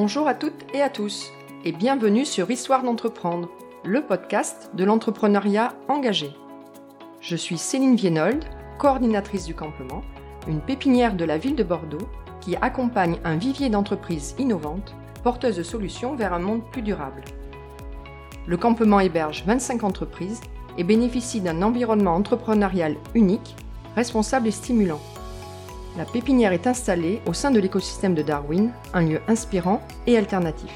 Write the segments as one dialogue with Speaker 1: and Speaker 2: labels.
Speaker 1: Bonjour à toutes et à tous et bienvenue sur Histoire d'entreprendre, le podcast de l'entrepreneuriat engagé. Je suis Céline Vienold, coordinatrice du campement, une pépinière de la ville de Bordeaux qui accompagne un vivier d'entreprises innovantes, porteuses de solutions vers un monde plus durable. Le campement héberge 25 entreprises et bénéficie d'un environnement entrepreneurial unique, responsable et stimulant. La pépinière est installée au sein de l'écosystème de Darwin, un lieu inspirant et alternatif.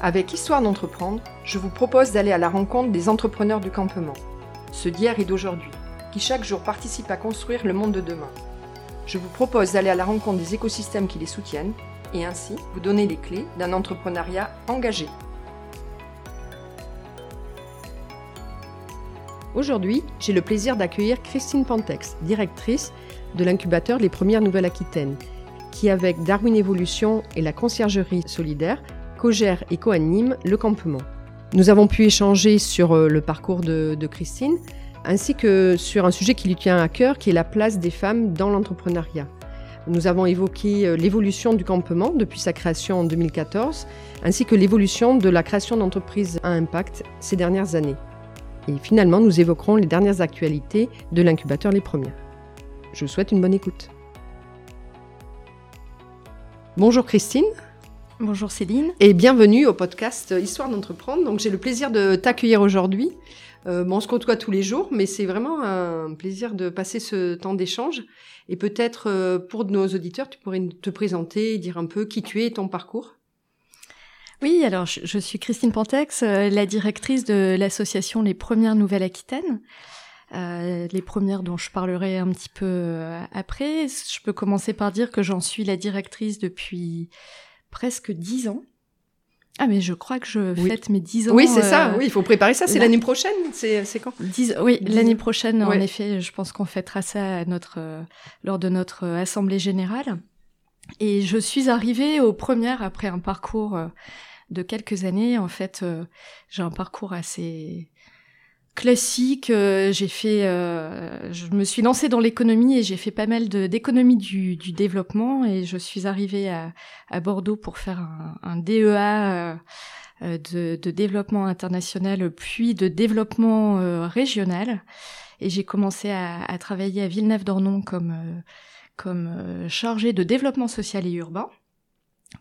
Speaker 1: Avec Histoire d'entreprendre, je vous propose d'aller à la rencontre des entrepreneurs du campement, ceux d'hier et d'aujourd'hui, qui chaque jour participent à construire le monde de demain. Je vous propose d'aller à la rencontre des écosystèmes qui les soutiennent et ainsi vous donner les clés d'un entrepreneuriat engagé. Aujourd'hui, j'ai le plaisir d'accueillir Christine Pantex, directrice de l'incubateur Les Premières Nouvelles-Aquitaines, qui avec Darwin Evolution et la conciergerie solidaire, co-gère et co-anime le campement. Nous avons pu échanger sur euh, le parcours de, de, Christine, ainsi que sur un sujet qui lui tient à cœur, qui est la place des femmes dans l'entrepreneuriat. Nous avons évoqué euh, l'évolution du campement depuis sa création en 2014, ainsi que l'évolution de la création d'entreprises à impact ces dernières années. Et finalement, nous évoquerons les dernières actualités de l'incubateur Les Premières. Je vous souhaite une bonne écoute. Bonjour Christine.
Speaker 2: Bonjour Céline.
Speaker 1: Et bienvenue au podcast Histoire d'entreprendre. Donc j'ai le plaisir de t'accueillir aujourd'hui. Euh, bon, on se côtoie tous les jours, mais c'est vraiment un plaisir de passer ce temps d'échange. Et peut-être euh, pour nos auditeurs, tu pourrais te présenter, dire un peu qui tu es et ton parcours.
Speaker 2: Oui, alors je, suis Christine Pantex, euh, la directrice de l'association Les Premières Nouvelles Aquitaines. Euh, les premières dont je parlerai un petit peu euh, après. Je peux commencer par dire que j'en suis la directrice depuis presque dix ans. Ah mais je crois que je fête mes dix ans.
Speaker 1: Oui, c'est ça. Oui, il faut préparer ça. C'est l'année prochaine. C'est quand?
Speaker 2: Oui, l'année prochaine. En effet, je pense qu'on fêtera ça à notre lors de notre assemblée générale. Et je suis arrivée aux premières après un parcours de quelques années. En fait, euh, j'ai un parcours assez classique. Euh, j'ai fait, euh, je me suis lancée dans l'économie et j'ai fait pas mal d'économie du, du, développement et je suis arrivée à, Bordeaux pour faire un, DEA de, de, développement international puis de développement régional et j'ai commencé à, à, travailler à Villeneuve-d'Ornon comme comme chargée de développement social et urbain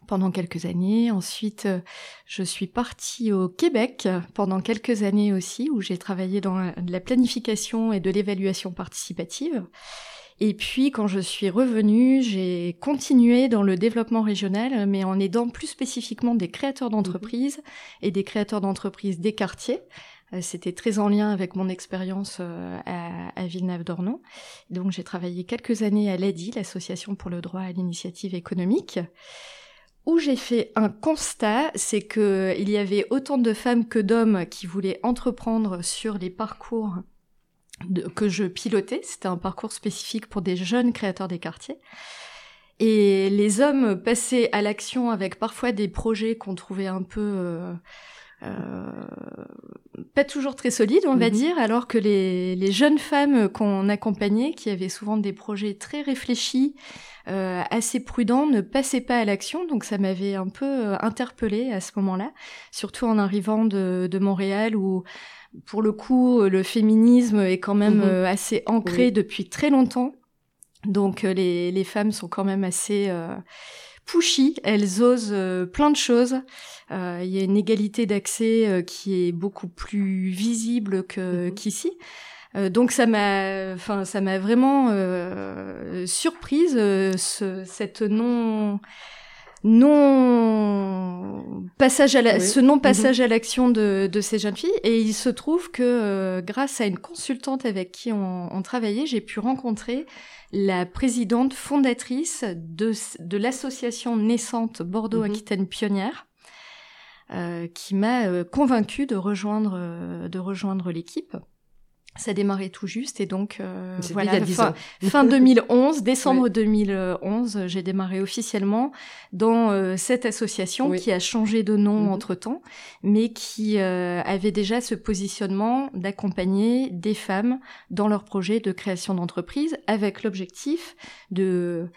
Speaker 2: pendant quelques années. Ensuite, euh, je suis partie au Québec pendant quelques années aussi, où j'ai travaillé dans la planification et de l'évaluation participative. Et puis, quand je suis revenue, j'ai continué dans le développement régional, mais en aidant plus spécifiquement des créateurs d'entreprises et des créateurs d'entreprises des quartiers. Euh, c'était très en lien avec mon expérience euh, à, à Villeneuve-d'Ornon. Donc, j'ai travaillé quelques années à l'ADI, l'Association pour le droit à l'initiative économique où j'ai fait un constat, c'est que il y avait autant de femmes que d'hommes qui voulaient entreprendre sur les parcours que je pilotais. C'était un parcours spécifique pour des jeunes créateurs des quartiers. Et les hommes passaient à l'action avec parfois des projets qu'on trouvait un peu euh, pas toujours très solides, on va mhm. dire, alors que les, les jeunes femmes qu'on accompagnait, qui avaient souvent des projets très réfléchis, euh, assez prudent, ne passait pas à l'action. Donc ça m'avait un peu euh, interpellée à ce moment-là, surtout en arrivant de, de Montréal où pour le coup, le féminisme est quand même mhm. euh, assez ancré depuis très longtemps. Donc les, les, femmes sont quand même assez euh, pushy, elles osent plein de choses. Il y a une égalité d'accès qui est beaucoup plus visible que mhm. qu'ici. Euh, donc ça m'a, enfin ça m'a vraiment euh, surprise euh, ce, cette non non passage à la, ce non passage mhm. à l'action de, de, ces jeunes filles et il se trouve que grâce à une consultante avec qui on, on travaillait j'ai pu rencontrer la présidente fondatrice de, de l'association naissante Bordeaux Aquitaine Pionnière qui m'a convaincue de rejoindre de rejoindre l'équipe ça démarrait tout juste et donc euh, voilà fin, fin 2011 décembre 2011 j'ai démarré officiellement dans euh, cette association qui a changé de nom mhm. entre temps mais qui euh, avait déjà ce positionnement d'accompagner des femmes dans leur projet de création d'entreprise avec l'objectif de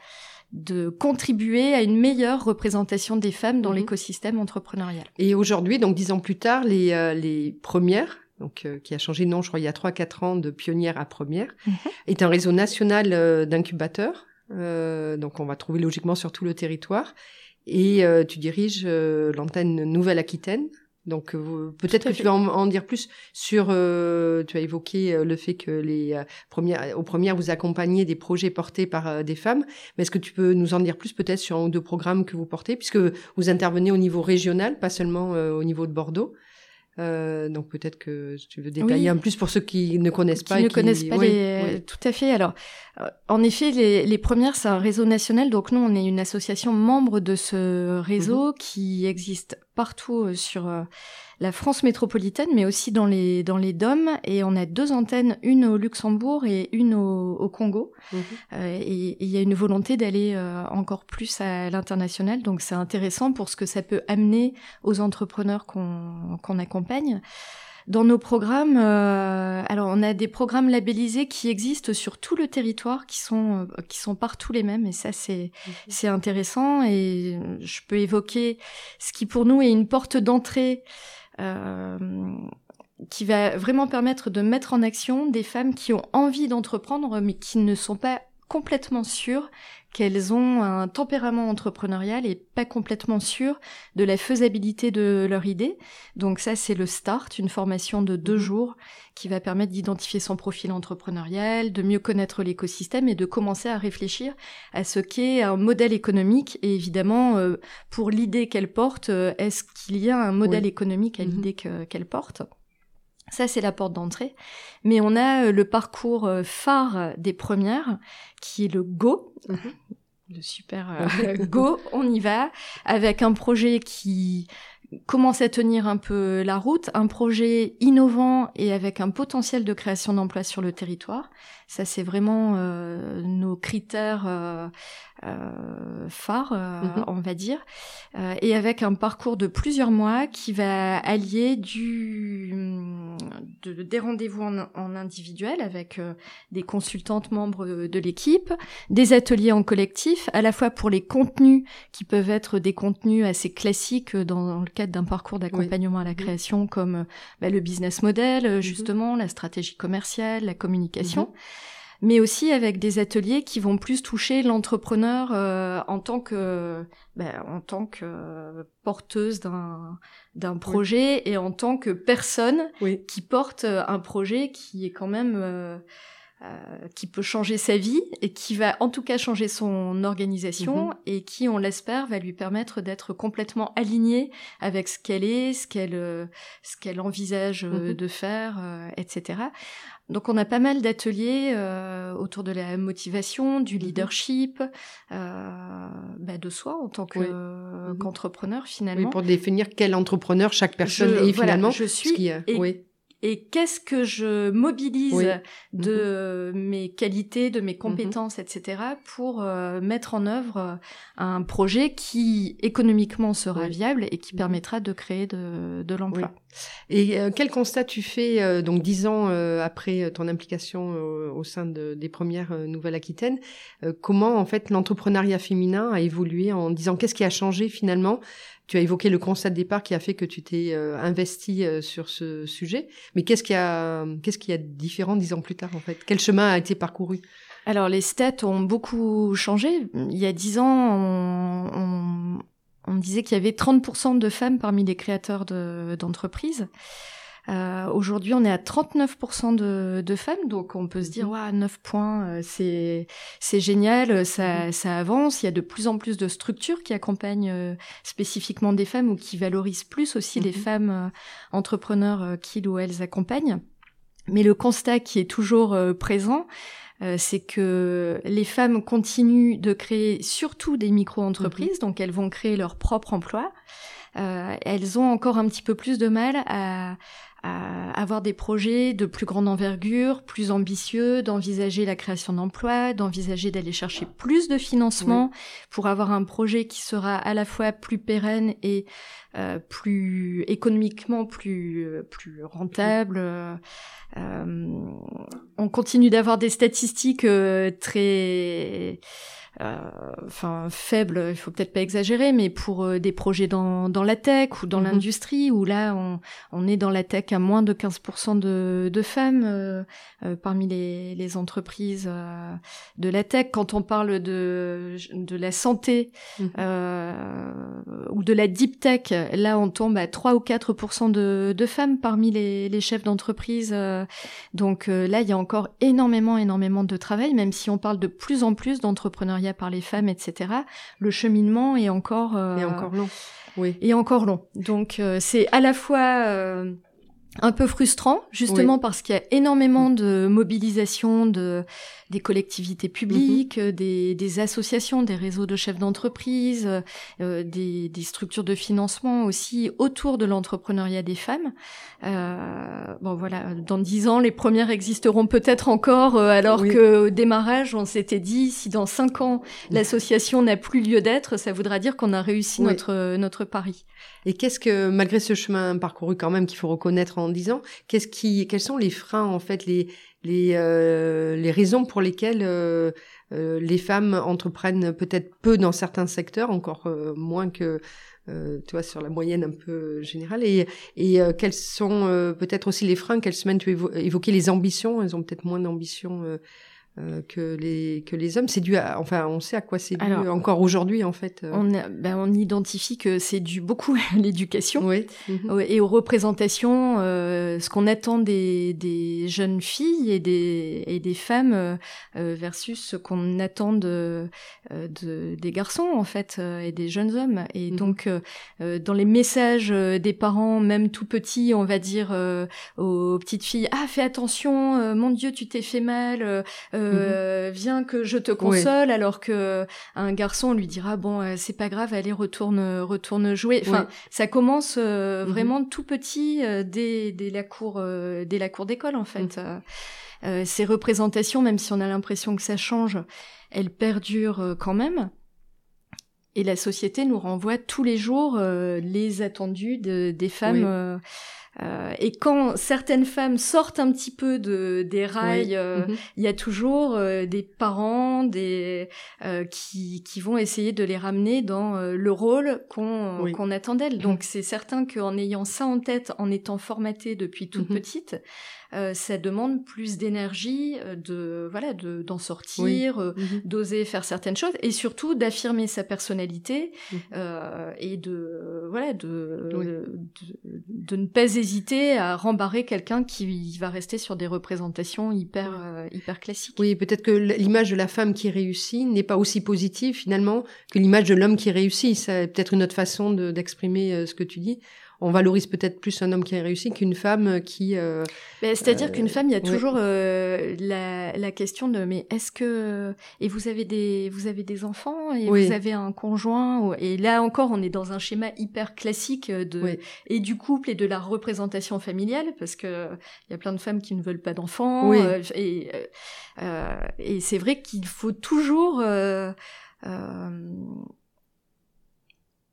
Speaker 2: de contribuer à une meilleure représentation des femmes dans mhm. l'écosystème entrepreneurial.
Speaker 1: Et aujourd'hui, donc dix ans plus tard, les, euh, les premières, donc euh, qui a changé de nom, je crois, il y a trois quatre ans, de pionnière à première, mhm. est un réseau national euh, d'incubateurs. donc on va trouver logiquement sur tout le territoire. Et tu diriges l'antenne Nouvelle-Aquitaine donc euh, peut-être que tu vas en, dire plus sur. Euh, tu as évoqué euh, le fait que les premières, aux premières vous accompagnez des projets portés par des femmes. Mais est-ce que tu peux nous en dire plus peut-être sur un ou deux programmes que vous portez, puisque vous intervenez au niveau régional, pas seulement au niveau de Bordeaux? Euh, donc peut-être que tu veux détailler un plus pour ceux qui ne connaissent pas.
Speaker 2: Qui ne connaissent pas les... Tout à fait. Alors, en effet, les, les premières, c'est un réseau national. Donc nous, on est une association membre de ce réseau mhm. qui existe partout sur la France métropolitaine, mais aussi dans les dans les DOM. Et on a deux antennes, une au Luxembourg et une au, Congo. Mhm. Euh, et il y a une volonté d'aller euh, encore plus à l'international. Donc c'est intéressant pour ce que ça peut amener aux entrepreneurs qu'on qu'on accompagne. Dans nos programmes, euh, alors on a des programmes labellisés qui existent sur tout le territoire, qui sont qui sont partout les mêmes, et ça c'est mhm. c'est intéressant. Et je peux évoquer ce qui pour nous est une porte d'entrée euh, qui va vraiment permettre de mettre en action des femmes qui ont envie d'entreprendre mais qui ne sont pas complètement sûres qu'elles ont un tempérament entrepreneurial et pas complètement sûres de la faisabilité de leur idée. Donc ça, c'est le START, une formation de deux mhm. jours qui va permettre d'identifier son profil entrepreneurial, de mieux connaître l'écosystème et de commencer à réfléchir à ce qu'est un modèle économique. Et évidemment, euh, pour l'idée qu'elle porte, euh, est-ce qu'il y a un modèle économique à mhm. l'idée qu'elle porte? Ça, c'est la porte d'entrée. Mais on a euh, le parcours euh, phare des premières, qui est le Go. Mhm. Le super euh, Go, on y va, avec un projet qui commence à tenir un peu la route, un projet innovant et avec un potentiel de création d'emplois sur le territoire. Ça, c'est vraiment nos critères euh, euh, mhm. on va dire, euh, et avec un parcours de plusieurs mois qui va allier du de, des rendez-vous en, en, individuel avec des consultantes membres de l'équipe, des ateliers en collectif, à la fois pour les contenus qui peuvent être des contenus assez classiques dans, le cadre d'un parcours d'accompagnement à la mhm. création, comme bah, le business model, mhm. justement, la stratégie commerciale, la communication mais aussi avec des ateliers qui vont plus toucher l'entrepreneur euh, en tant que ben, en tant que porteuse d'un d'un projet et en tant que personne qui porte un projet qui est quand même euh, qui peut changer sa vie et qui va en tout cas changer son organisation mhm. et qui, on l'espère, va lui permettre d'être complètement alignée avec ce qu'elle est, ce qu'elle euh, ce qu'elle envisage euh, mhm. de faire, etc. Donc on a pas mal d'ateliers autour de la motivation, du mhm. leadership, bah, de soi en tant qu'entrepreneur finalement.
Speaker 1: pour définir quel entrepreneur chaque personne est finalement.
Speaker 2: je suis. oui et qu'est-ce que je mobilise de mhm. mes qualités, de mes mhm. compétences, etc., pour euh, mettre en œuvre euh, un projet qui économiquement sera viable et qui mhm. permettra de créer de, de l'emploi.
Speaker 1: Et euh, quel constat tu fais donc dix ans après ton implication au sein de, des premières Nouvelle-Aquitaine Comment en fait l'entrepreneuriat féminin a évolué en disant qu'est-ce qui a changé finalement tu as évoqué le constat de départ qui a fait que tu t'es euh, investi euh, sur ce sujet. Mais qu'est-ce qui a, qu'est-ce qui a différent dix ans plus tard en fait? Quel chemin a été parcouru?
Speaker 2: Alors les stats ont beaucoup changé. Il y a dix ans, on, on, on disait qu'il y avait 30% de femmes parmi les créateurs d'entreprises. Euh, Aujourd'hui, on est à 39% de, de, femmes, donc on peut se dire, ouais, 9 points, euh, c'est génial, ça, mm-hmm. ça avance. Il y a de plus en plus de structures qui accompagnent euh, spécifiquement des femmes ou qui valorisent plus aussi les mm-hmm. femmes euh, entrepreneurs qu'ils ou elles accompagnent. Mais le constat qui est toujours présent, c'est que les femmes continuent de créer surtout des micro-entreprises, donc elles vont créer leur propre emploi. Euh, elles ont encore un petit peu plus de mal à, avoir des projets de plus grande envergure, plus ambitieux, d'envisager la création d'emplois, d'envisager d'aller chercher plus de financement pour avoir un projet qui sera à la fois plus pérenne et euh, plus économiquement plus plus rentable. Euh, on continue d'avoir des statistiques très euh, enfin faible, il faut peut-être pas exagérer, mais pour euh, des projets dans, dans la tech ou dans mhm. l'industrie, où là on, on est dans la tech à moins de 15% de, de femmes euh, parmi les, les entreprises de la tech. Quand on parle de, de la santé mhm. ou de la deep tech, là on tombe à 3 ou 4% de, de femmes parmi les, les chefs d'entreprise. donc là il y a encore énormément, énormément de travail, même si on parle de plus en plus d'entrepreneuriat par les femmes, etc. Le cheminement est encore
Speaker 1: euh, encore long. Oui.
Speaker 2: Et encore long. Donc euh, c'est à la fois euh, un peu frustrant, justement parce qu'il y a énormément de mobilisation de des collectivités publiques, mhm. des, des, associations, des réseaux de chefs d'entreprise, euh, des, des, structures de financement aussi autour de l'entrepreneuriat des femmes. Euh, bon voilà, dans dix ans, les premières existeront peut-être encore, euh, alors que au démarrage, on s'était dit si dans cinq ans l'association n'a plus lieu d'être, ça voudra dire qu'on a réussi notre notre pari.
Speaker 1: Et qu'est-ce que, malgré ce chemin parcouru quand même qu'il faut reconnaître en dix ans, qu'est-ce qui, quels sont les freins en fait, les les, euh, les raisons pour lesquelles euh, euh, les femmes entreprennent peut-être peu dans certains secteurs, encore moins que tu vois sur la moyenne un peu générale. Et, et quels sont peut-être aussi les freins quelles semaines tu évoquais les ambitions. Elles ont peut-être moins d'ambition euh, que les que les hommes c'est dû à enfin on sait à quoi c'est dû encore aujourd'hui en fait
Speaker 2: euh. on ben, on identifie que c'est dû beaucoup à l'éducation oui. Mhm. et aux représentations euh, ce qu'on attend des des jeunes filles et des et des femmes euh, versus ce qu'on attend de, de des garçons en fait et des jeunes hommes et mhm. donc dans les messages des parents même tout petits on va dire aux petites filles ah fais attention mon dieu tu t'es fait mal euh, mhm. viens que je te console, alors que un garçon lui dira bon euh, c'est pas grave, allez retourne retourne jouer. Enfin, ça commence euh, mhm. vraiment tout petit dès, dès la cour dès la cour d'école en fait. Mhm. ces représentations, même si on a l'impression que ça change, elles perdurent quand même. Et la société nous renvoie tous les jours les attendus de, des femmes. Euh, et quand certaines femmes sortent un petit peu de des rails, euh, mhm. il y a toujours euh, des parents, des qui qui vont essayer de les ramener dans le rôle qu'on qu'on attend d'elles. Donc c'est certain qu'en ayant ça en tête, en étant formatée depuis toute mhm. petite, euh, ça demande plus d'énergie, euh, de voilà, de d'en sortir, euh, mhm. d'oser faire certaines choses, et surtout d'affirmer sa personnalité mhm. et de voilà de, de, ne pas hésiter à rembarrer quelqu'un qui va rester sur des représentations hyper hyper classiques.
Speaker 1: Oui, peut-être que l'image de la femme qui réussit n'est pas aussi positive finalement que l'image de l'homme qui réussit. C'est peut-être une autre façon d'exprimer ce que tu dis on valorise peut-être plus un homme qui a réussi qu'une femme qui. Euh,
Speaker 2: c'est-à-dire qu'une femme, il y a toujours euh, la, question de mais est-ce que et vous avez des vous avez des enfants et vous avez un conjoint et là encore on est dans un schéma hyper classique de et du couple et de la représentation familiale parce que il y a plein de femmes qui ne veulent pas d'enfants euh, et et c'est vrai qu'il faut toujours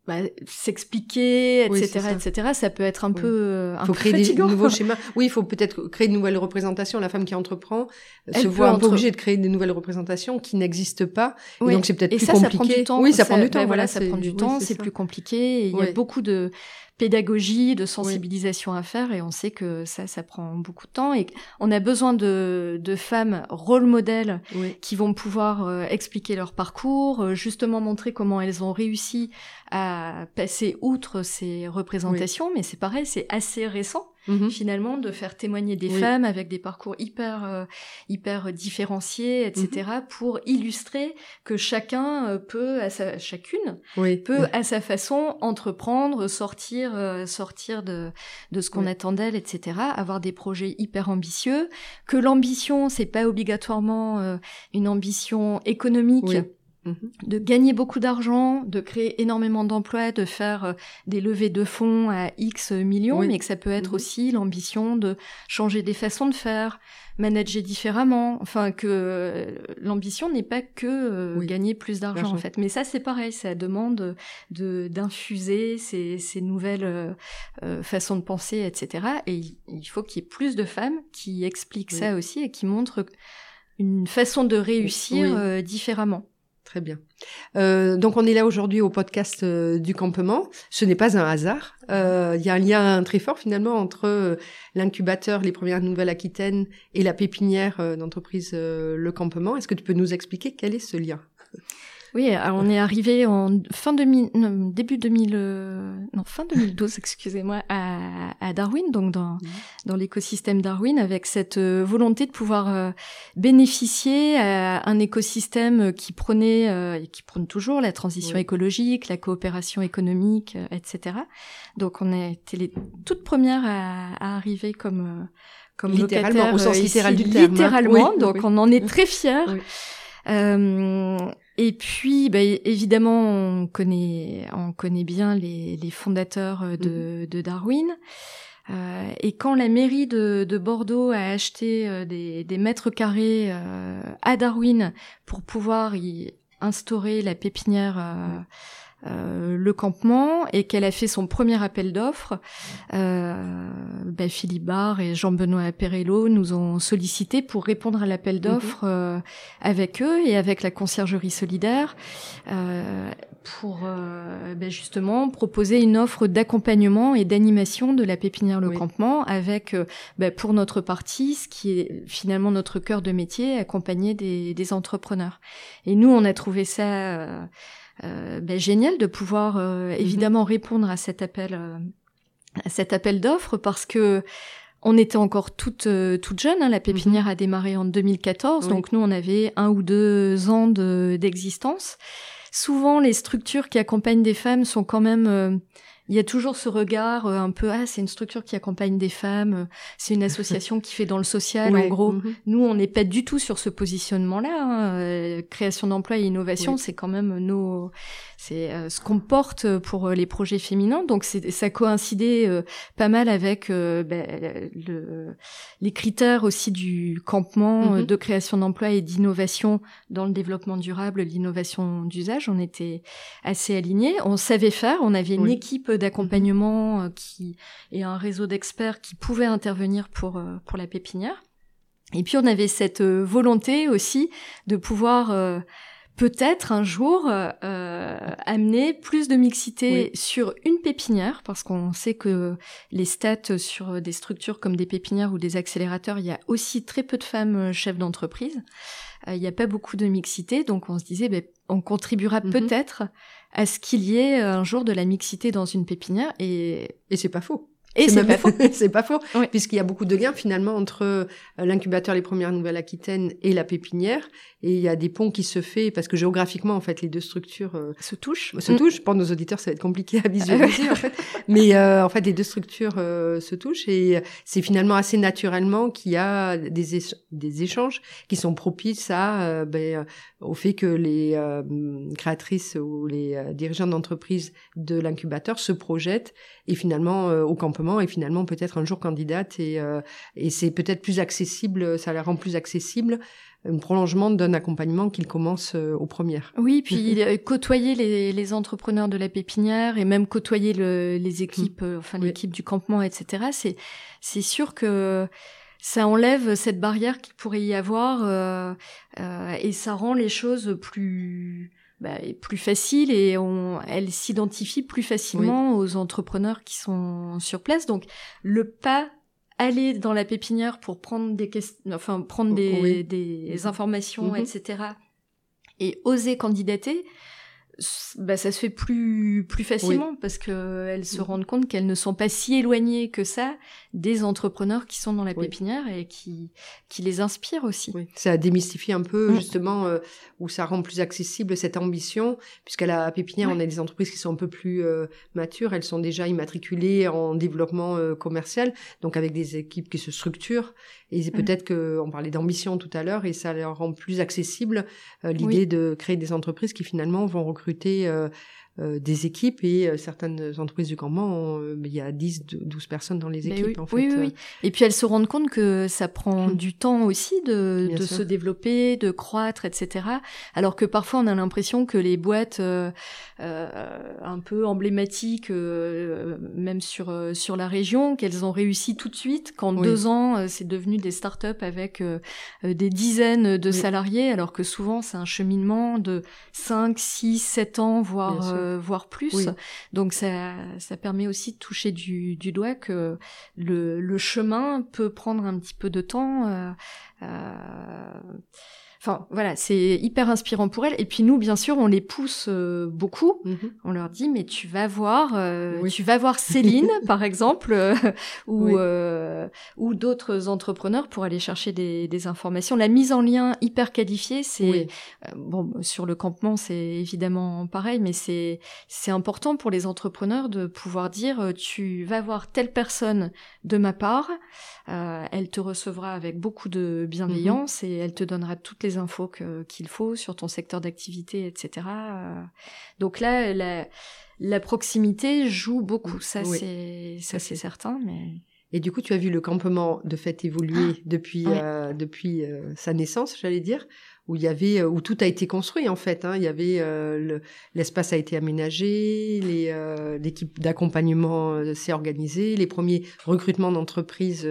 Speaker 2: bah, s'expliquer, etc., etc. Ça peut être un peu, euh, un
Speaker 1: faut créer des nouveaux schémas. Oui, il faut peut-être créer de nouvelles représentations. La femme qui entreprend se voit un peu obligée de créer des nouvelles représentations qui n'existent pas. Et donc c'est peut-être plus
Speaker 2: ça,
Speaker 1: compliqué.
Speaker 2: Ça prend du temps.
Speaker 1: Oui, ça, prend du temps.
Speaker 2: Ben voilà, ça prend du temps. C'est plus compliqué. Il y a beaucoup de pédagogie, de sensibilisation à faire, et on sait que ça, ça prend beaucoup de temps, et on a besoin de, de femmes rôle modèles qui vont pouvoir euh, expliquer leur parcours, euh, justement montrer comment elles ont réussi à passer outre ces représentations, mais c'est pareil, c'est assez récent. Mhm. finalement de faire témoigner des femmes avec des parcours hyper euh, hyper différenciés etc mhm. pour illustrer que chacun euh, peut à sa chacune peut à sa façon entreprendre sortir euh, sortir de de ce qu'on attend d'elle etc avoir des projets hyper ambitieux que l'ambition c'est pas obligatoirement une ambition économique Mhm. de gagner beaucoup d'argent, de créer énormément d'emplois, de faire euh, des levées de fonds à X millions, mais que ça peut être mhm. aussi l'ambition de changer des façons de faire, manager différemment, enfin que euh, l'ambition n'est pas que euh, gagner plus d'argent en fait. Mais ça c'est pareil, ça demande de d'infuser ces, ces nouvelles façons de penser, etc. Et il faut qu'il y ait plus de femmes qui expliquent ça aussi et qui montrent une façon de réussir différemment.
Speaker 1: Très bien. Euh, donc on est là aujourd'hui au podcast euh, du campement. Ce n'est pas un hasard. Euh, il y a un lien très fort finalement entre l'incubateur Les Premières Nouvelles-Aquitaine et la pépinière d'entreprise Le Campement. Est-ce que tu peux nous expliquer quel est ce lien?
Speaker 2: Oui, on est arrivé en fin 2000, début 2000, euh, non fin 2012, excusez-moi, à, à, Darwin, donc dans mmh. dans l'écosystème Darwin, avec cette euh, volonté de pouvoir euh, bénéficier à un écosystème qui prenait et qui prône toujours la transition écologique, la coopération économique, etc. Donc on a été les toutes premières à, à arriver comme comme
Speaker 1: littéralement, au sens littéral du
Speaker 2: terme. Hein. Littéralement, donc on en est très fiers. Euh, et puis, bah, évidemment, on connaît, on connaît bien les, les fondateurs euh, de, mhm. de Darwin. Euh, et quand la mairie de, de Bordeaux a acheté euh, des, des, mètres carrés euh, à Darwin pour pouvoir y instaurer la pépinière euh, le campement et qu'elle a fait son premier appel d'offres, euh, ben Philippe Barr et Jean-Benoît Perello nous ont sollicité pour répondre à l'appel mhm. d'offres euh, avec eux et avec la conciergerie solidaire euh, pour ben justement proposer une offre d'accompagnement et d'animation de la pépinière Le Campement avec ben pour notre partie ce qui est finalement notre cœur de métier, accompagner des, des entrepreneurs. Et nous on a trouvé ça euh, ben, génial de pouvoir euh, mhm. évidemment répondre à cet appel, euh, à cet appel d'offres parce que on était encore toute toute jeune. Hein, la pépinière mhm. a démarré en 2014, donc nous on avait un ou deux ans d'existence. Souvent, les structures qui accompagnent des femmes sont quand même il y a toujours ce regard euh, un peu ah c'est une structure qui accompagne des femmes, euh, c'est une association qui fait dans le social. En gros, mhm. nous on n'est pas du tout sur ce positionnement-là. Hein. Euh, création d'emplois et innovation, c'est quand même nos c'est euh, ce qu'on porte pour les projets féminins. Donc ça coïncidait euh, pas mal avec ben, le, les critères aussi du campement mhm. de création d'emplois et d'innovation dans le développement durable, l'innovation d'usage. On était assez alignés. On savait faire. On avait une équipe d'accompagnement mhm. qui et un réseau d'experts qui pouvaient intervenir pour pour la pépinière. Et puis on avait cette volonté aussi de pouvoir peut-être un jour euh, amener plus de mixité sur une pépinière, parce qu'on sait que les stats sur des structures comme des pépinières ou des accélérateurs, il y a aussi très peu de femmes euh, chefs d'entreprise. Euh, il n'y a pas beaucoup de mixité, donc on se disait, ben, on contribuera mhm. peut-être à ce qu'il y ait un jour de la mixité dans une pépinière, et,
Speaker 1: et c'est pas faux.
Speaker 2: Et c'est pas, faux.
Speaker 1: c'est pas faux, puisqu'il y a beaucoup de liens finalement entre euh, l'incubateur Les Premières Nouvelles-Aquitaine et la pépinière, et il y a des ponts qui se fait parce que géographiquement en fait les deux structures euh,
Speaker 2: se touchent.
Speaker 1: Se touchent. Pour nos auditeurs, ça va être compliqué à visualiser en fait, mais euh, en fait les deux structures se touchent et c'est finalement assez naturellement qu'il y a des, des échanges qui sont propices à ben, au fait que les créatrices ou les dirigeants d'entreprise de l'incubateur se projettent et finalement au campement et finalement peut-être un jour candidate et, euh, et c'est peut-être plus accessible, ça la rend plus accessible un prolongement d'un accompagnement qu'il commence euh, aux premières.
Speaker 2: Oui, puis côtoyer les, les, entrepreneurs de la pépinière et même côtoyer le, les équipes, mm. enfin l'équipe du campement, etc. C'est c'est sûr que ça enlève cette barrière qu'il pourrait y avoir euh, euh, et ça rend les choses plus bah, plus facile et on, elle s'identifie plus facilement aux entrepreneurs qui sont sur place. Donc le pas aller dans la pépinière pour prendre des enfin prendre des, des mhm. informations, mhm. etc. et oser candidater, bah, ça se fait plus plus facilement parce que elles se mm. rendent compte qu'elles ne sont pas si éloignées que ça des entrepreneurs qui sont dans la pépinière et qui qui les inspirent aussi.
Speaker 1: Oui. Ça démystifie un peu mm. justement euh, où ça rend plus accessible cette ambition puisqu'à la pépinière on a des entreprises qui sont un peu plus euh, matures, elles sont déjà immatriculées en développement euh, commercial donc avec des équipes qui se structurent et mm. peut-être que on parlait d'ambition tout à l'heure et ça leur rend plus accessible l'idée de créer des entreprises qui finalement vont recruter euh, euh, des équipes et euh, certaines entreprises du campement, euh, il y a 10, 12 personnes dans les équipes
Speaker 2: oui,
Speaker 1: en fait.
Speaker 2: Oui, oui, Et puis elles se rendent compte que ça prend
Speaker 1: Hum.
Speaker 2: du temps aussi de, de se développer, de croître, etc. Alors que parfois on a l'impression que les boîtes euh, un peu emblématiques, même sur sur la région, qu'elles ont réussi tout de suite, qu'en deux ans c'est devenu des startups avec des dizaines de salariés, alors que souvent c'est un cheminement de 5, 6, 7 ans, voire. Euh, voire plus.
Speaker 1: Oui.
Speaker 2: Donc ça, ça permet aussi de toucher du, du doigt que le, le chemin peut prendre un petit peu de temps. euh, euh, Enfin voilà, c'est hyper inspirant pour elles. Et puis nous, bien sûr, on les pousse euh, beaucoup.
Speaker 1: Mhm.
Speaker 2: On leur dit mais tu vas voir, euh,
Speaker 1: Oui.
Speaker 2: tu vas voir Céline par exemple, euh, ou
Speaker 1: Oui.
Speaker 2: ou d'autres entrepreneurs pour aller chercher des, des informations. La mise en lien hyper qualifiée, c'est
Speaker 1: Oui.
Speaker 2: bon sur le campement, c'est évidemment pareil, mais c'est c'est important pour les entrepreneurs de pouvoir dire tu vas voir telle personne de ma part, elle te recevra avec beaucoup de bienveillance et elle te donnera toutes les infos que- qu'il faut sur ton secteur d'activité, etc. Euh, Donc là, la, la proximité joue beaucoup, ça
Speaker 1: Oui.
Speaker 2: c'est ça c'est certain, mais
Speaker 1: Et du coup, tu as vu le campement de fait évoluer depuis
Speaker 2: ouais.
Speaker 1: euh, depuis euh, sa naissance, j'allais dire, où il y avait où tout a été construit en fait. Hein. Il y avait euh, le- l'espace a été aménagé, les l'équipe d'accompagnement s'est organisée, les premiers recrutements d'entreprises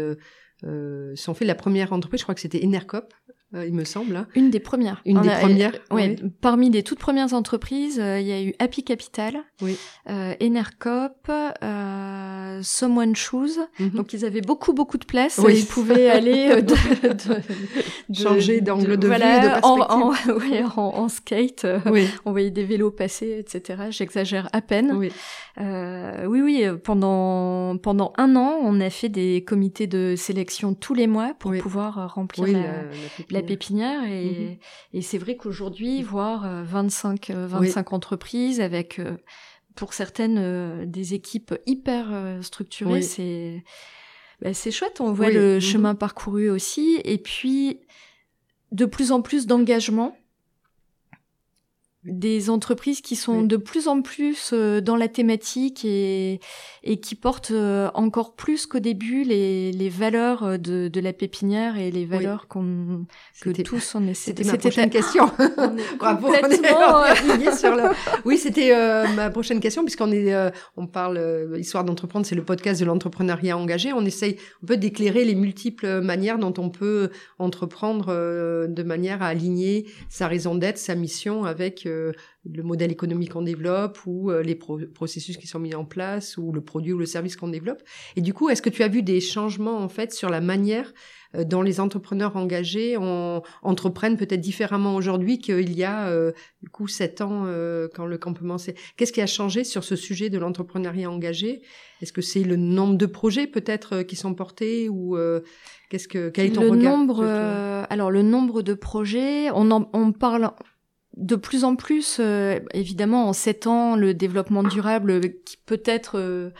Speaker 1: sont faits. La première entreprise, je crois que c'était Enercop, euh, il me semble. hein.
Speaker 2: une des premières.
Speaker 1: Une
Speaker 2: On
Speaker 1: des
Speaker 2: a-
Speaker 1: premières,
Speaker 2: euh, ouais,
Speaker 1: oui.
Speaker 2: Parmi les toutes premières entreprises, euh, il y a eu Happy Capital,
Speaker 1: Oui.
Speaker 2: euh, Enercop, euh, Someone Choose.
Speaker 1: Mhm.
Speaker 2: Donc ils avaient beaucoup beaucoup de place.
Speaker 1: Oui.
Speaker 2: Ils pouvaient aller de, de- de-
Speaker 1: Changer d'angle de vue
Speaker 2: voilà,
Speaker 1: de
Speaker 2: en,
Speaker 1: perspective.
Speaker 2: en, ouais, en, en skate.
Speaker 1: oui,
Speaker 2: On voyait des vélos passer, etc. J'exagère à peine.
Speaker 1: oui,
Speaker 2: Euh, oui, oui. Pendant pendant un an, on a fait des comités de sélection tous les mois pour pouvoir remplir la,
Speaker 1: la pépinière.
Speaker 2: pépinière et, et c'est vrai qu'aujourd'hui voir euh, 25 euh, 25 entreprises avec euh, pour certaines euh, des équipes hyper euh, structurées
Speaker 1: Oui.
Speaker 2: c'est bah, c'est chouette on voit
Speaker 1: Oui.
Speaker 2: le chemin parcouru aussi et puis de plus en plus d'engagement des entreprises qui sont
Speaker 1: Oui.
Speaker 2: de plus en plus euh, dans la thématique et, et qui portent euh, encore plus qu'au début les, les valeurs euh, de, de la pépinière et les valeurs qu'on que tous on essaie
Speaker 1: C'était ma prochaine question.
Speaker 2: on est
Speaker 1: Bravo, on est sur. Oui, c'était euh, ma prochaine question puisqu'on est, euh, on parle euh, histoire d'entreprendre, c'est le podcast de l'entrepreneuriat engagé. On essaye un peu d'éclairer les multiples manières dont on peut entreprendre de manière à aligner sa raison d'être, sa mission avec euh, le modèle économique qu'on développe ou euh, les pro- processus qui sont mis en place ou le produit ou le service qu'on développe. Et du coup, est-ce que tu as vu des changements en fait sur la manière euh, dont les entrepreneurs engagés entreprennent peut-être différemment aujourd'hui qu'il y a euh, du coup sept ans quand le campement s'est. Qu'est-ce qui a changé sur ce sujet de l'entrepreneuriat engagé? Est-ce que c'est le nombre de projets peut-être qui sont portés ou qu'est-ce que quel est ton
Speaker 2: le
Speaker 1: regard
Speaker 2: nombre
Speaker 1: sur-
Speaker 2: alors le nombre de projets on en, on parle de plus en plus euh, évidemment en sept ans le développement durable euh, qui peut être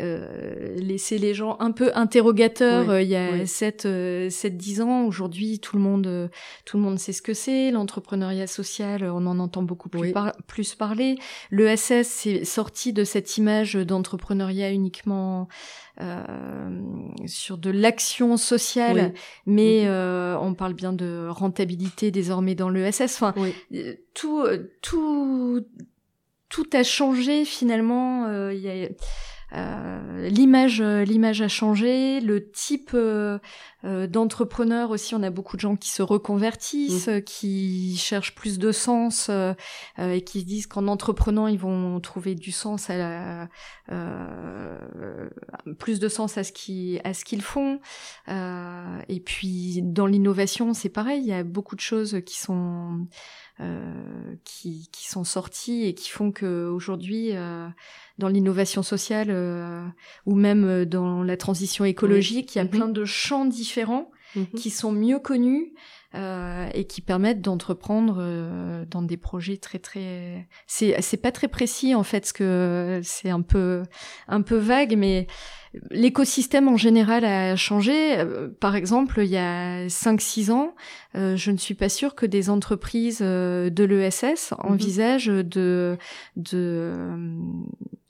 Speaker 2: euh, laisser les gens un peu interrogateurs euh, il y a
Speaker 1: oui.
Speaker 2: 7 euh, 7 10 ans aujourd'hui tout le monde euh, tout le monde sait ce que c'est l'entrepreneuriat social on en entend beaucoup plus,
Speaker 1: Oui.
Speaker 2: par- plus parler le SS c'est sorti de cette image d'entrepreneuriat uniquement euh, sur de l'action sociale mais
Speaker 1: Mhm.
Speaker 2: euh, on parle bien de rentabilité désormais dans l'ESS. Enfin,
Speaker 1: Oui.
Speaker 2: euh, tout, tout, tout a changé finalement. il y a, euh, l'image, euh, l'image a changé. Le type euh, d'entrepreneur aussi, on a beaucoup de gens qui se reconvertissent, euh, qui cherchent plus de sens euh, et qui se disent qu'en entreprenant, ils vont trouver du sens à la, euh, plus de sens à ce qui, à ce qu'ils font. Et puis dans l'innovation, c'est pareil. Il y a beaucoup de choses qui sont euh, qui, qui sont sorties et qui font que aujourd'hui, euh, dans l'innovation sociale euh, ou même euh, dans la transition écologique, il y a
Speaker 1: Mhm.
Speaker 2: plein de champs différents
Speaker 1: Mhm.
Speaker 2: qui sont mieux connus. euh, et qui permettent d'entreprendre euh, dans des projets très très. C'est c'est pas très précis en fait, ce que c'est un peu un peu vague, mais L'écosystème en général a changé. Euh, par exemple, il y a 5-6 ans, euh, je ne suis pas sûre que des entreprises euh, de l'ESS mhm. envisagent de, de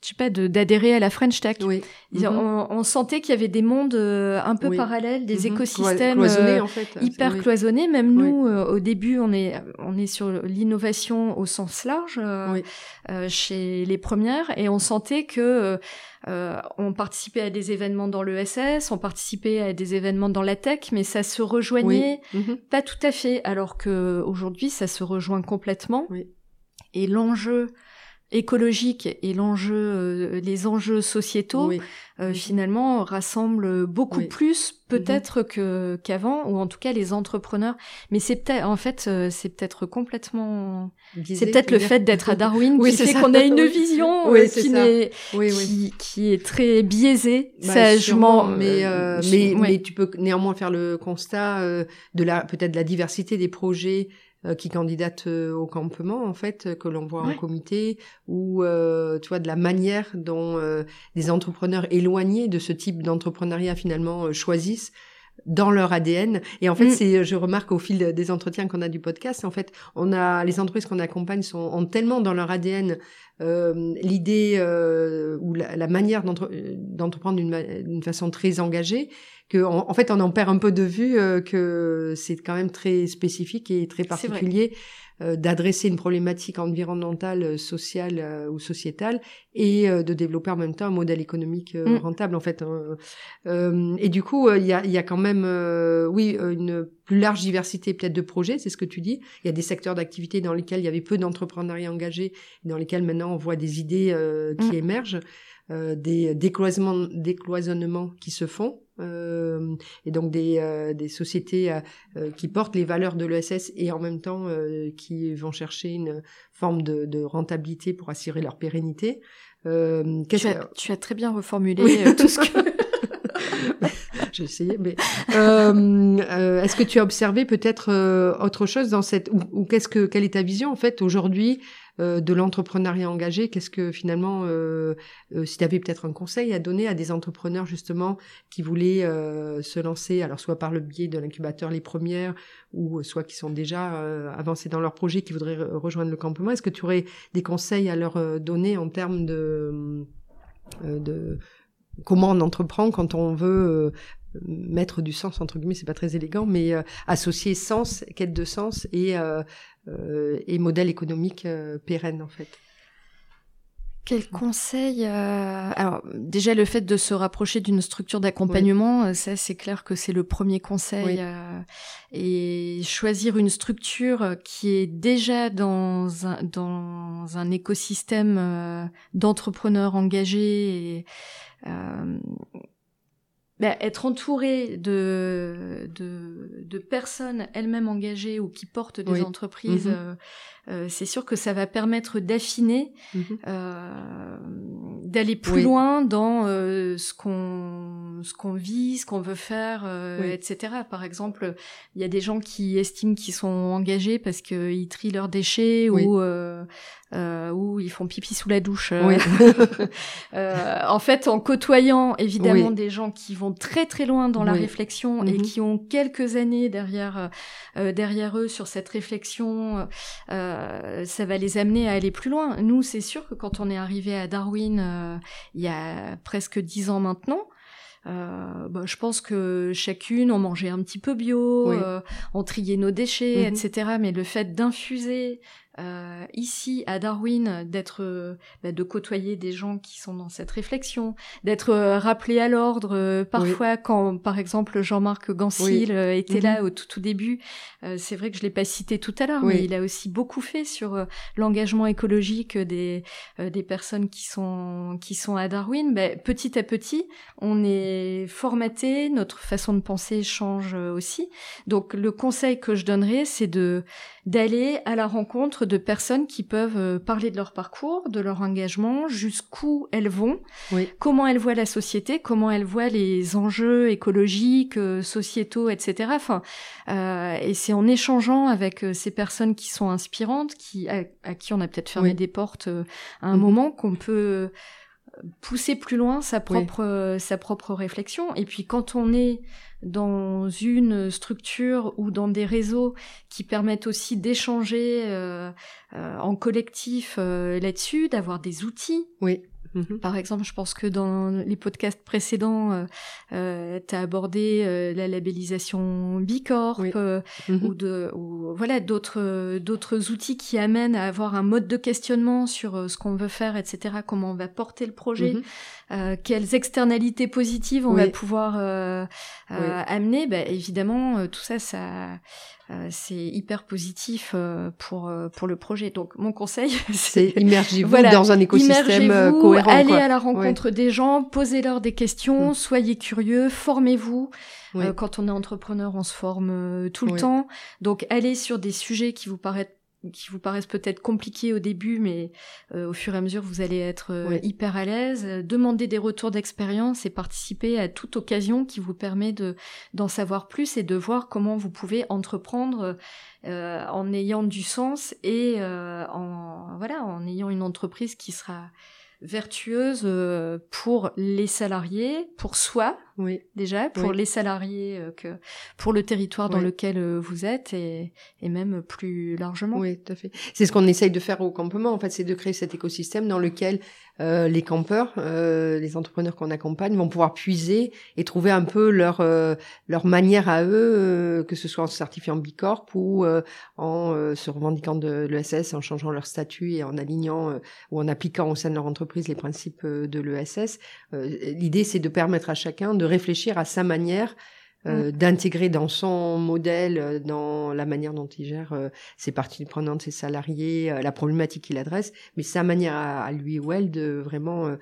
Speaker 2: je sais pas, d'adhérer à la French Tech.
Speaker 1: Oui.
Speaker 2: Mhm. on, sentait qu'il y avait des mondes un peu parallèles, des mhm. écosystèmes cloisonnés, en fait. hyper cloisonnés. Même nous, au début, on est on est sur l'innovation au sens large chez les premières, et on sentait que euh, on participait à des événements dans l'ESS, on participait à des événements dans la tech, mais ça se rejoignait mhm. pas tout à fait, alors que aujourd'hui ça se rejoint complètement. Et l'enjeu écologique et l'enjeu, euh, les enjeux sociétaux, euh, finalement rassemblent beaucoup plus peut-être mhm. que qu'avant, ou en tout cas les entrepreneurs. Mais c'est peut-être, en fait, euh, c'est peut-être complètement, c'est peut-être le fait d'être à Darwin qui fait qu'on a une vision qui, est, qui, qui, est très biaisée, bah, sagement.
Speaker 1: Mais mais mais tu peux néanmoins faire le constat de la peut-être la diversité des projets euh, qui candidatent euh, au campement en fait euh, que l'on voit en comité ou tu vois de la manière dont des entrepreneurs éloignés de ce type d'entrepreneuriat finalement choisissent dans leur ADN. Et en fait, mm. c'est, je remarque au fil des entretiens qu'on a du podcast, en fait, on a les entreprises qu'on accompagne sont ont tellement dans leur ADN euh, l'idée euh, ou la, la manière d'entreprendre d'une façon très engagée que en, fait on en perd un peu de vue euh, que c'est quand même très spécifique et très particulier euh, d'adresser une problématique environnementale, euh, sociale euh, ou sociétale et de développer en même temps un modèle économique mm. rentable en fait. Hein. et du coup, il y a, y, a, quand même, oui, une plus large diversité peut-être de projets, c'est ce que tu dis. Il y a des secteurs d'activité dans lesquels il y avait peu d'entrepreneuriat engagé, dans lesquels maintenant on voit des idées qui mm. émergent. Euh, des décloisonnements, décloisonnements qui se font euh, et donc des, euh, des sociétés qui portent les valeurs de l'ESS et en même temps qui vont chercher une forme de, de rentabilité pour assurer leur pérennité.
Speaker 2: Tu as, tu, as, très bien reformulé tout ce que
Speaker 1: j'ai essayé, mais euh, euh, est-ce que tu as observé peut-être euh, autre chose dans cette ou, qu'est-ce que quelle est ta vision en fait aujourd'hui de l'entrepreneuriat engagé? Qu'est-ce que finalement, si tu avais peut-être un conseil à donner à des entrepreneurs justement qui voulaient se lancer, alors soit par le biais de l'incubateur les premières, ou soit qui sont déjà avancés dans leur projet, qui voudraient rejoindre le campement, est-ce que tu aurais des conseils à leur donner en termes de de comment on entreprend quand on veut mettre du sens entre guillemets c'est pas très élégant mais euh, associer sens quête de sens et euh, euh, et modèle économique pérenne en fait
Speaker 2: quel conseil Alors déjà le fait de se rapprocher d'une structure d'accompagnement, ça c'est clair que c'est le premier conseil. et choisir une structure qui est déjà dans un dans un écosystème d'entrepreneurs engagés et bah, être entouré de, de, de personnes elles-mêmes engagées ou qui portent des entreprises, mhm. Euh, c'est sûr que ça va permettre d'affiner, mhm. euh, d'aller plus loin dans euh, ce qu'on ce qu'on vit, ce qu'on veut faire, euh, etc. Par exemple, il y a des gens qui estiment qu'ils sont engagés parce qu'ils trient leurs déchets ou euh, où ils font pipi sous la douche. Oui. euh, en fait, en côtoyant évidemment des gens qui vont très très loin dans la réflexion et mhm. qui ont quelques années derrière euh, derrière eux sur cette réflexion, euh, ça va les amener à aller plus loin. Nous, c'est sûr que quand on est arrivé à Darwin euh, il y a presque dix ans maintenant, euh, bah, je pense que chacune on mangeait un petit peu bio, euh, on triait nos déchets, mhm. etc. Mais le fait d'infuser euh, ici à Darwin d'être euh, bah, de côtoyer des gens qui sont dans cette réflexion d'être euh, rappelé à l'ordre euh, parfois quand par exemple Jean-Marc Gansil était là mhm. au tout, tout début. C'est vrai que je l'ai pas cité tout à l'heure mais il a aussi beaucoup fait sur l'engagement écologique des des personnes qui sont qui sont à Darwin. Bah, petit à petit on est formaté notre façon de penser change aussi. Donc le conseil que je donnerais c'est de d'aller à la rencontre rencontre de personnes qui peuvent euh, parler de leur parcours, de leur engagement, jusqu'où elles vont, comment elles voient la société, comment elles voient les enjeux écologiques, euh, sociétaux, etc. Enfin, euh, et c'est en échangeant avec ces personnes qui sont inspirantes, qui à, qui on a peut-être fermé des portes à un mhm. moment, qu'on peut pousser plus loin sa propre sa propre réflexion. Et puis quand on est dans une structure ou dans des réseaux qui permettent aussi d'échanger euh, euh, en collectif euh, là-dessus, d'avoir des outils.
Speaker 1: Oui.
Speaker 2: Mhm. Par exemple, je pense que dans les podcasts précédents, euh, euh tu as abordé euh, la labellisation Bicorp euh, mhm. ou, de, ou voilà d'autres d'autres outils qui amènent à avoir un mode de questionnement sur ce qu'on veut faire, etc. Comment on va porter le projet, mhm. quelles externalités positives on va pouvoir amener. Bah, évidemment, tout ça, ça euh, c'est hyper positif euh, pour euh, pour le projet. Donc mon conseil,
Speaker 1: c'est immergez-vous dans un écosystème cohérent.
Speaker 2: Allez à la rencontre des gens, posez-leur des questions, mm. soyez curieux, formez-vous. quand on est entrepreneur, on se forme tout le temps. Donc allez sur des sujets qui vous paraissent qui vous paraissent peut-être compliqués au début, mais euh, au fur et à mesure, vous allez être euh, hyper à l'aise. Demandez des retours d'expérience et participer à toute occasion qui vous permet de d'en savoir plus et de voir comment vous pouvez entreprendre euh, en ayant du sens et en voilà en ayant une entreprise qui sera vertueuse euh, pour les salariés, pour soi,
Speaker 1: oui.
Speaker 2: déjà, pour les salariés, euh, que pour le territoire dans lequel euh, vous êtes et, et même plus largement.
Speaker 1: Oui, tout à fait. C'est ce qu'on essaye de faire au campement, en fait, c'est de créer cet écosystème dans lequel euh, les campeurs, euh, les entrepreneurs qu'on accompagne vont pouvoir puiser et trouver un peu leur leur manière à eux, que ce soit en se certifiant Bicorp ou en se revendiquant de l'ESS, en changeant leur statut et en alignant ou en appliquant au sein de leur entreprise les principes de l'ESS. L'idée, c'est de permettre à chacun de réfléchir à sa manière euh, mm. d'intégrer dans son modèle, euh, dans la manière dont il gère euh, ses parties prenantes, ses salariés, la problématique qu'il adresse, mais sa manière à, lui ou elle de vraiment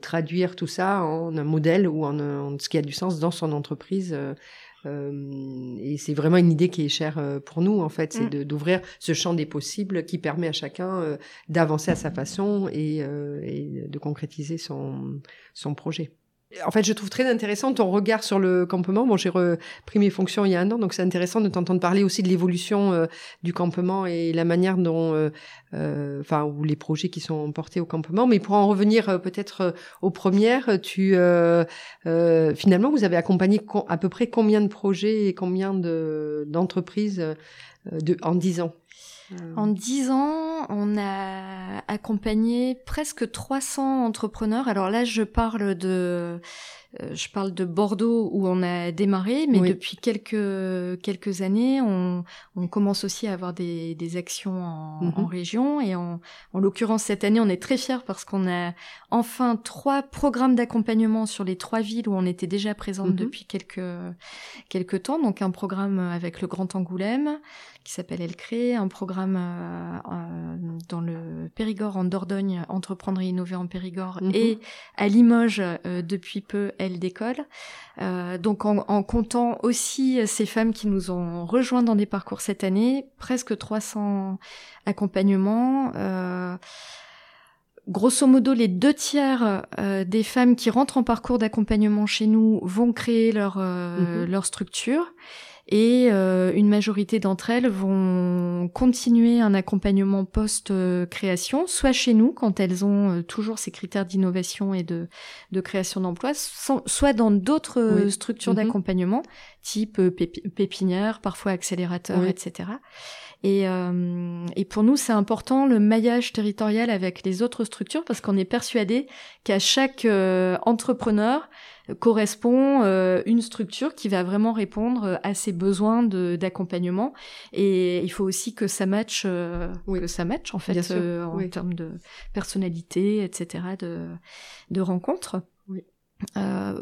Speaker 1: traduire tout ça en un modèle ou en, ce qui a du sens dans son entreprise. Et c'est vraiment une idée qui est chère pour nous, en fait, c'est mm. d'ouvrir ce champ des possibles qui permet à chacun d'avancer à sa façon et, et de concrétiser son, son projet en fait, je trouve très intéressant ton regard sur le campement. Bon, j'ai repris mes fonctions il y a un an, donc c'est intéressant de t'entendre parler aussi de l'évolution euh, du campement et la manière dont, euh, euh, enfin, ou les projets qui sont portés au campement. Mais pour en revenir peut-être aux premières, tu finalement, vous avez accompagné à peu près combien de projets et combien de d'entreprises de en dix ans?
Speaker 2: En dix ans, on a accompagné presque 300 entrepreneurs. Alors là, je parle de je parle de Bordeaux où on a démarré, mais depuis quelques quelques années, on, on, commence aussi à avoir des, des actions en, mhm. en, région. Et en, en l'occurrence, cette année, on est très fiers parce qu'on a enfin trois programmes d'accompagnement sur les trois villes où on était déjà présente mhm. depuis quelques quelques temps. Donc un programme avec le Grand Angoulême qui s'appelle Elle Crée, un programme euh, euh, dans le Périgord en Dordogne, Entreprendre et innover en Périgord, mhm. et à Limoges depuis peu elle décolle. Euh, donc en, en, comptant aussi ces femmes qui nous ont rejoints dans des parcours cette année, presque 300 accompagnements. Euh, grosso modo, les deux tiers euh, des femmes qui rentrent en parcours d'accompagnement chez nous vont créer leur, mhm. leur structure et euh, une majorité d'entre elles vont continuer un accompagnement post-création, soit chez nous quand elles ont euh, toujours ces critères d'innovation et de, de création d'emploi, soit dans d'autres structures mhm. d'accompagnement, type euh, pépinière, parfois accélérateur, etc. Et, euh, et, pour nous, c'est important le maillage territorial avec les autres structures parce qu'on est persuadé qu'à chaque entrepreneur, correspond euh, une structure qui va vraiment répondre à ses besoins d'accompagnement. Et il faut aussi que ça matche, euh, que ça matche en fait euh, en termes de personnalité, etc., de, de rencontres. Euh,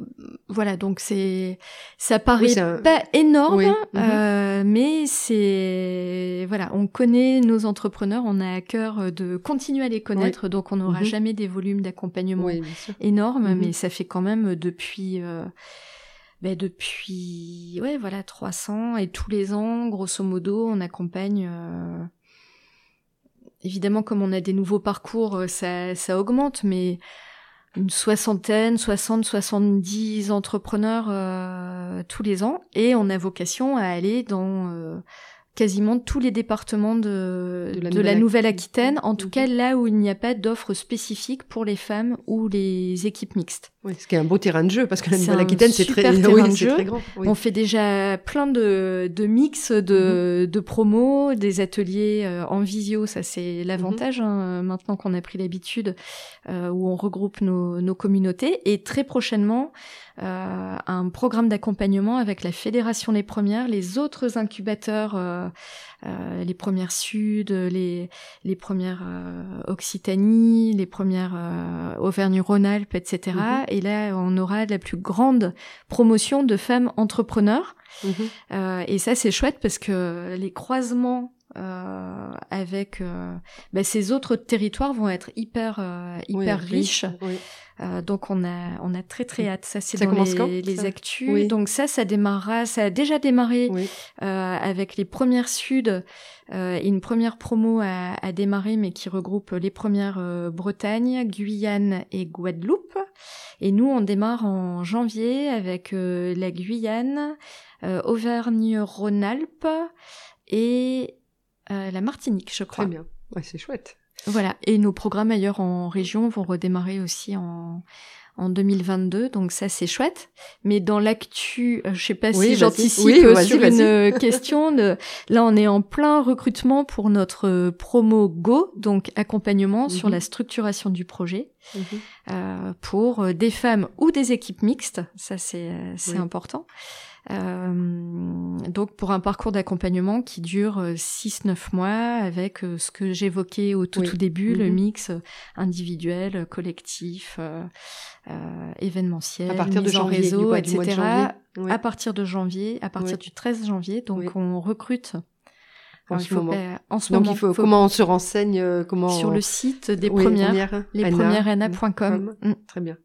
Speaker 2: voilà, donc c'est ça paraît pas énorme, euh, mais c'est voilà, on connaît nos entrepreneurs, on a à cœur de continuer à les connaître, donc on n'aura mhm. jamais des volumes d'accompagnement énormes, mhm. mais ça fait quand même depuis euh, ben depuis ouais voilà 300 et tous les ans, grosso modo, on accompagne évidemment, comme on a des nouveaux parcours, ça, ça augmente, mais une soixantaine, 60, 70 entrepreneurs tous les ans, et on a vocation à aller dans quasiment tous les départements de, de la, Nouvelle-Aquitaine, en tout cas là où il n'y a pas d'offres spécifiques pour les femmes ou les équipes mixtes.
Speaker 1: Oui, ce qui est un beau terrain de jeu, parce que la Nouvelle-Aquitaine, c'est très,
Speaker 2: très grand. On fait déjà plein de, de mix, de, mhm. de promos, des ateliers euh, en visio, ça c'est l'avantage, mhm. hein, maintenant qu'on a pris l'habitude, euh, où on regroupe nos, nos communautés. Et très prochainement, euh, un programme d'accompagnement avec la Fédération des Premières, les autres incubateurs, euh, euh, les Premières Sud, les, les Premières Occitanie, les Premières Auvergne-Rhône-Alpes, etc. Mhm. Et là, on aura la plus grande promotion de femmes entrepreneurs. Mhm. et ça, c'est chouette parce que les croisements euh, avec euh, bah, ces autres territoires vont être hyper hyper riches. Oui. Euh, donc on a on a très très hâte. Ça c'est dans les, les actus. Donc ça ça démarrera, ça a déjà démarré euh, avec les premières Sud euh, et une première promo à, à, démarrer, mais qui regroupe les premières euh, Bretagne, Guyane et Guadeloupe. Et nous on démarre en janvier avec euh, la Guyane, Auvergne-Rhône-Alpes et la Martinique, je crois.
Speaker 1: Très bien. Ouais, c'est chouette.
Speaker 2: Voilà, et nos programmes ailleurs en région vont redémarrer aussi en, en 2022, donc ça c'est chouette. Mais dans l'actu, euh, je sais pas si j'anticipe euh, sur une euh, question. De, là, on est en plein recrutement pour notre promo Go, donc accompagnement sur mhm. la structuration du projet mhm. euh, pour des femmes ou des équipes mixtes. Ça c'est c'est important. Euh, donc pour un parcours d'accompagnement qui dure 6-9 euh, mois avec euh, ce que j'évoquais au tout, tout début, le mhm. mix individuel, collectif, événementiel, à partir de janvier, réseau, etc. À partir de janvier, à partir du 13 janvier, donc on recrute
Speaker 1: en, ce moment. en ce Donc il faut, comment on se renseigne comment
Speaker 2: sur le site des premières, les premières mm.
Speaker 1: Très bien.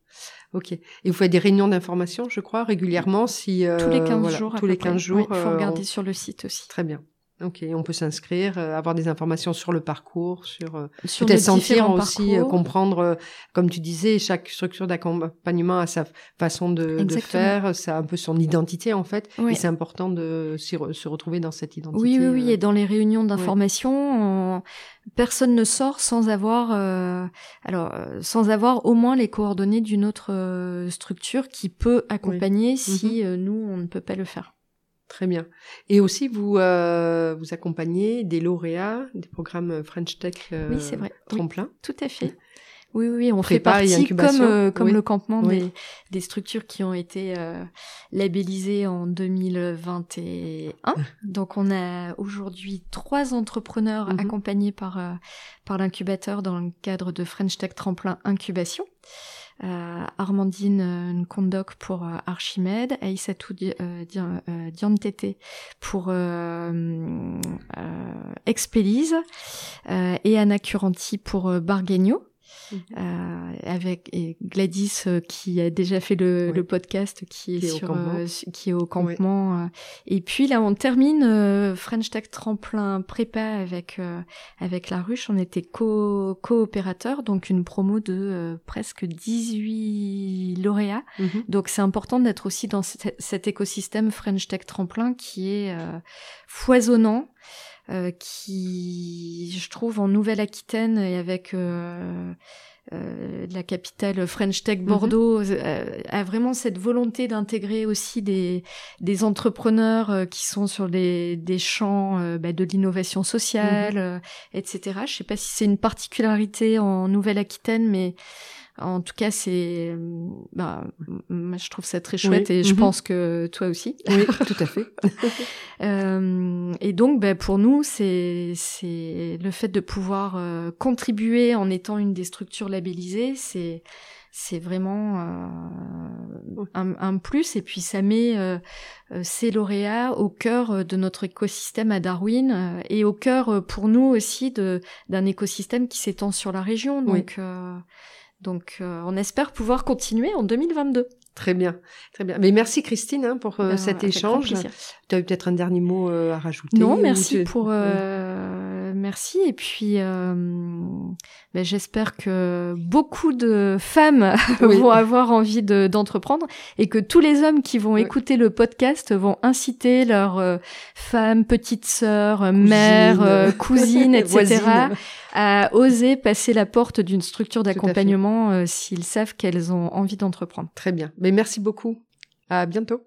Speaker 1: Ok. Et vous faites des réunions d'information, je crois, régulièrement si
Speaker 2: tous les 15 jours. Tous les 15 jours. Il faut regarder sur le site aussi.
Speaker 1: Très bien. Ok, on peut s'inscrire, euh, avoir des informations sur le parcours, sur, euh, peut-être sentir aussi, euh, comprendre, comme tu disais, chaque structure d'accompagnement a sa façon de, de, faire, ça a un peu son identité en fait, et c'est important de se retrouver dans cette identité.
Speaker 2: Oui, oui, oui, et dans les réunions d'information, personne ne sort sans avoir, alors, sans avoir au moins les coordonnées d'une autre structure qui peut accompagner si mm-hmm. nous on ne peut pas le faire.
Speaker 1: Très bien. Et aussi, vous euh, vous accompagnez des lauréats des programmes French Tech euh, oui, c'est vrai. Tremplin.
Speaker 2: tout à fait. Oui, oui, on fait partie comme euh, comme le campement des, des structures qui ont été euh, labellisées en 2021. Donc, on a aujourd'hui trois entrepreneurs mhm. accompagnés par par l'incubateur dans le cadre de French Tech Tremplin Incubation euh, Armandine euh, Nkondoc pour euh, Archimède, Aïssatou euh, Diantete pour Expélise et Anna Curanti pour Barguegno. Mhm. Euh, avec et Gladys euh, qui a déjà fait le, le podcast qui est, qui sur euh, qui est au campement et puis là on termine French Tech tremplin prépa avec avec la ruche. On était co coopérateur donc une promo de presque 18 lauréats. Mhm. donc c'est important d'être aussi dans cet écosystème French Tech tremplin qui est foisonnant euh, qui, je trouve, en Nouvelle-Aquitaine et avec euh, euh, la capitale French Tech mhm. Bordeaux, a vraiment cette volonté d'intégrer aussi des, des entrepreneurs qui sont sur des, des champs bah, de l'innovation sociale, mhm. etc. Je sais pas si c'est une particularité en Nouvelle-Aquitaine, mais en tout cas, c'est, bah, je trouve ça très chouette et je mhm. pense que toi aussi.
Speaker 1: Oui, tout à fait.
Speaker 2: euh, et donc, bah, pour nous, c'est, c'est le fait de pouvoir euh, contribuer en étant une des structures labellisées, c'est, c'est vraiment euh, un, un, plus et puis ça met euh, ces lauréats au cœur de notre écosystème à Darwin et au cœur pour nous aussi de d'un écosystème qui s'étend sur la région donc euh, on espère pouvoir continuer en 2022.
Speaker 1: Très bien, très bien. Mais merci Christine hein, pour euh, ben, cet échange. Tu as peut-être un dernier mot euh, à rajouter
Speaker 2: Non, merci pour merci. Et puis, euh, ben, j'espère que beaucoup de femmes vont avoir envie d'entreprendre et que tous les hommes qui vont écouter le podcast vont inciter leurs euh, femmes, petites sœurs, mères, euh, cousines, etc. à oser passer la porte d'une structure d'accompagnement s'ils savent qu'elles ont envie d'entreprendre.
Speaker 1: Très bien. Mais merci beaucoup. À bientôt.